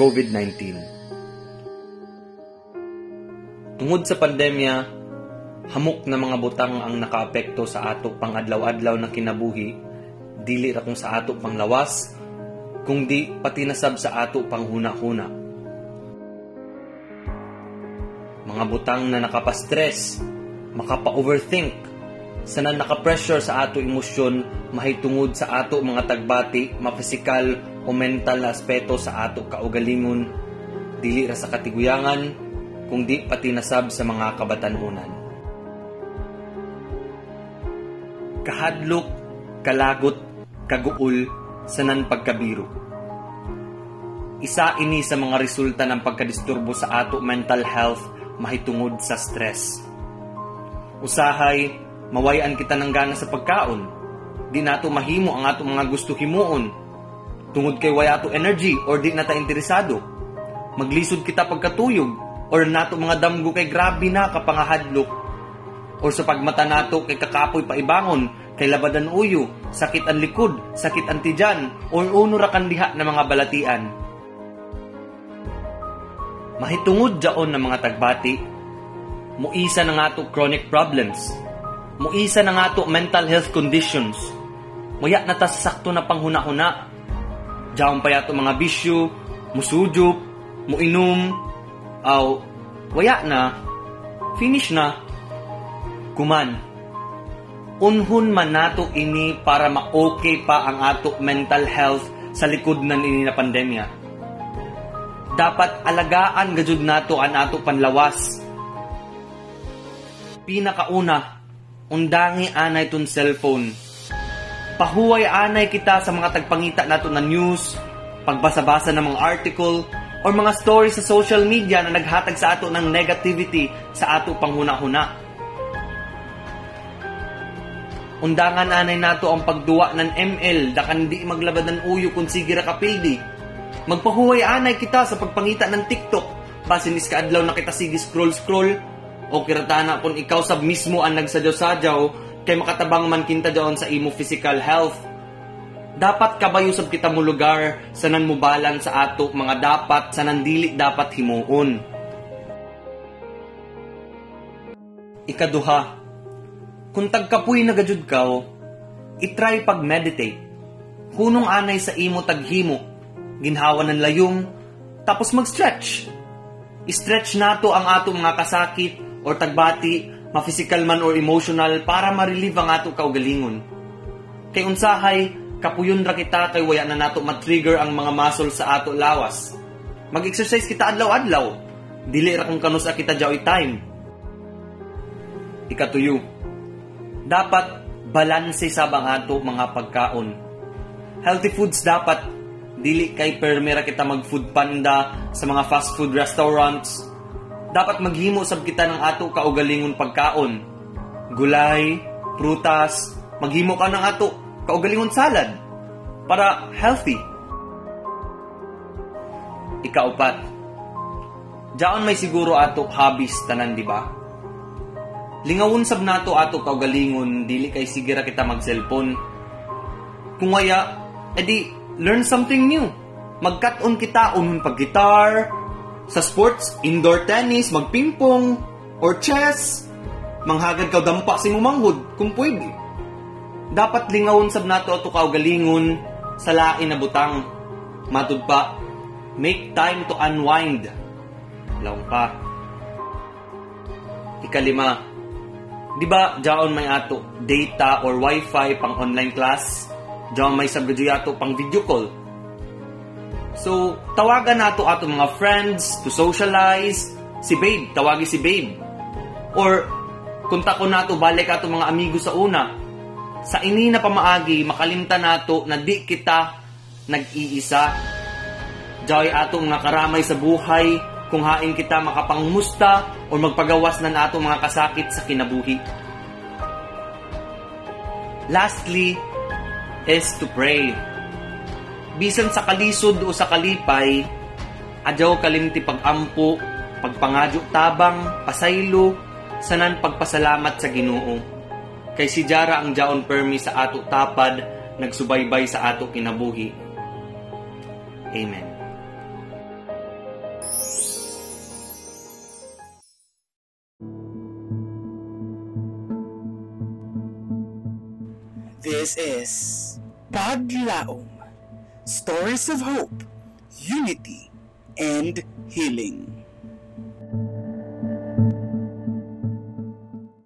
COVID-19. Tungod sa pandemya, hamok na mga butang ang nakaapekto sa ato pang adlaw-adlaw na kinabuhi, dili ra kung sa ato pang lawas, kung di pati nasab sa ato pang huna-huna. Mga butang na nakapa-stress, makapa-overthink, sanan naka-pressure sa ato emosyon mahitungod sa ato mga tagbati, mapisikal o mental na aspeto sa ato kaugalingon, dili ra sa katiguyangan, kung di pati nasab sa mga kabatanunan. Kahadlok, kalagot, kaguol, sanan pagkabiro. Isa ini sa mga resulta ng pagkadisturbo sa ato mental health mahitungod sa stress. Usahay, mawayan kita ng gana sa pagkaon. Di nato mahimo ang ato mga gusto himuon. Tungod kay waya ato energy or di nata interesado. Maglisod kita pagkatuyog or nato mga damgo kay grabe na kapangahadlok. Or sa pagmata nato kay kakapoy paibangon, kay labadan uyo, sakit ang likod, sakit ang tijan, or uno ra kandiha na mga balatian. Mahitungod jaon ng mga tagbati, muisa na nga to chronic problems, muisa na nga to mental health conditions, muya na tas sakto na panghuna-huna, jaon pa yato mga bisyo, musudyop, muinom, aw, waya na, finish na, kuman. Unhun man nato ini para ma-okay pa ang ato mental health sa likod na ini na pandemya. Dapat alagaan gajud nato ang ato panlawas. Pinakauna, undangi anay tun cellphone. Pahuway anay kita sa mga tagpangita nato na news, pagbasa-basa ng mga article, or mga stories sa social media na naghatag sa ato ng negativity sa ato panghuna-huna. Undangan anay nato ang pagduwa ng ML dakan di maglabad ng uyo kung sige ra kapildi. Magpahuway anay kita sa pagpangita ng TikTok basin is kaadlaw na kita sige scroll scroll o kiratana kung ikaw sab mismo ang nagsadyaw-sadyaw kay makatabang man kinta daon sa imo physical health. Dapat kabayo sab kita mo lugar sanan mo balan sa ato mga dapat sanan dili dapat himuon. Ikaduha, kung tagkapuy na gajud ka, itry pag-meditate. Hunong anay sa imo taghimo, ginhawa ng layong, tapos mag-stretch. I-stretch nato ang ato mga kasakit or tagbati, ma-physical man or emotional para ma-relieve ang ato kaugalingon. Kay unsahay, kapuyon ra kita kay waya na nato ma-trigger ang mga muscle sa ato lawas. Mag-exercise kita adlaw-adlaw. Dili ra kung kanusa kita jaoy time. Ikatuyo, dapat balanse sa bang ato mga pagkaon. Healthy foods dapat dili kay permera kita mag food panda sa mga fast food restaurants. Dapat maghimo sab kita ng ato kaugalingon pagkaon. Gulay, prutas, maghimo ka ng ato kaugalingon salad para healthy. Ikaupat. Diyan may siguro ato hobbies tanan, di ba? Lingawon sab nato ato kaugalingon dili kay sigira kita mag-cellphone. Kung waya, edi learn something new. Magkat-on kita unhon pag-guitar, sa sports, indoor tennis, magpingpong, or chess. Manghagad ka dampa sa imong manghod kung pwede. Dapat lingawon sab nato ato kaugalingon sa lain na butang. Matud pa, make time to unwind. Lawang pa. Ikalima, Di ba, jaon may ato data or wifi pang online class? Jaon may sabgadyo ato pang video call. So, tawagan nato ato mga friends to socialize. Si babe, tawagi si babe. Or, kunta ko nato balik ato mga amigo sa una. Sa ini na pamaagi, makalimta nato na di kita nag-iisa. Jaway ato mga karamay sa buhay, kung hain kita makapangmusta o magpagawas na nato mga kasakit sa kinabuhi. Lastly, is to pray bisan sa kalisod o sa kalipay, adyaw kalimti pagampo, pagpangadyo tabang, pasaylo, sanan pagpasalamat sa Ginoo. Kay si Jara ang jaon permi sa ato tapad, nagsubaybay sa ato kinabuhi. Amen. This is Paglaong Stories of hope, unity, and healing.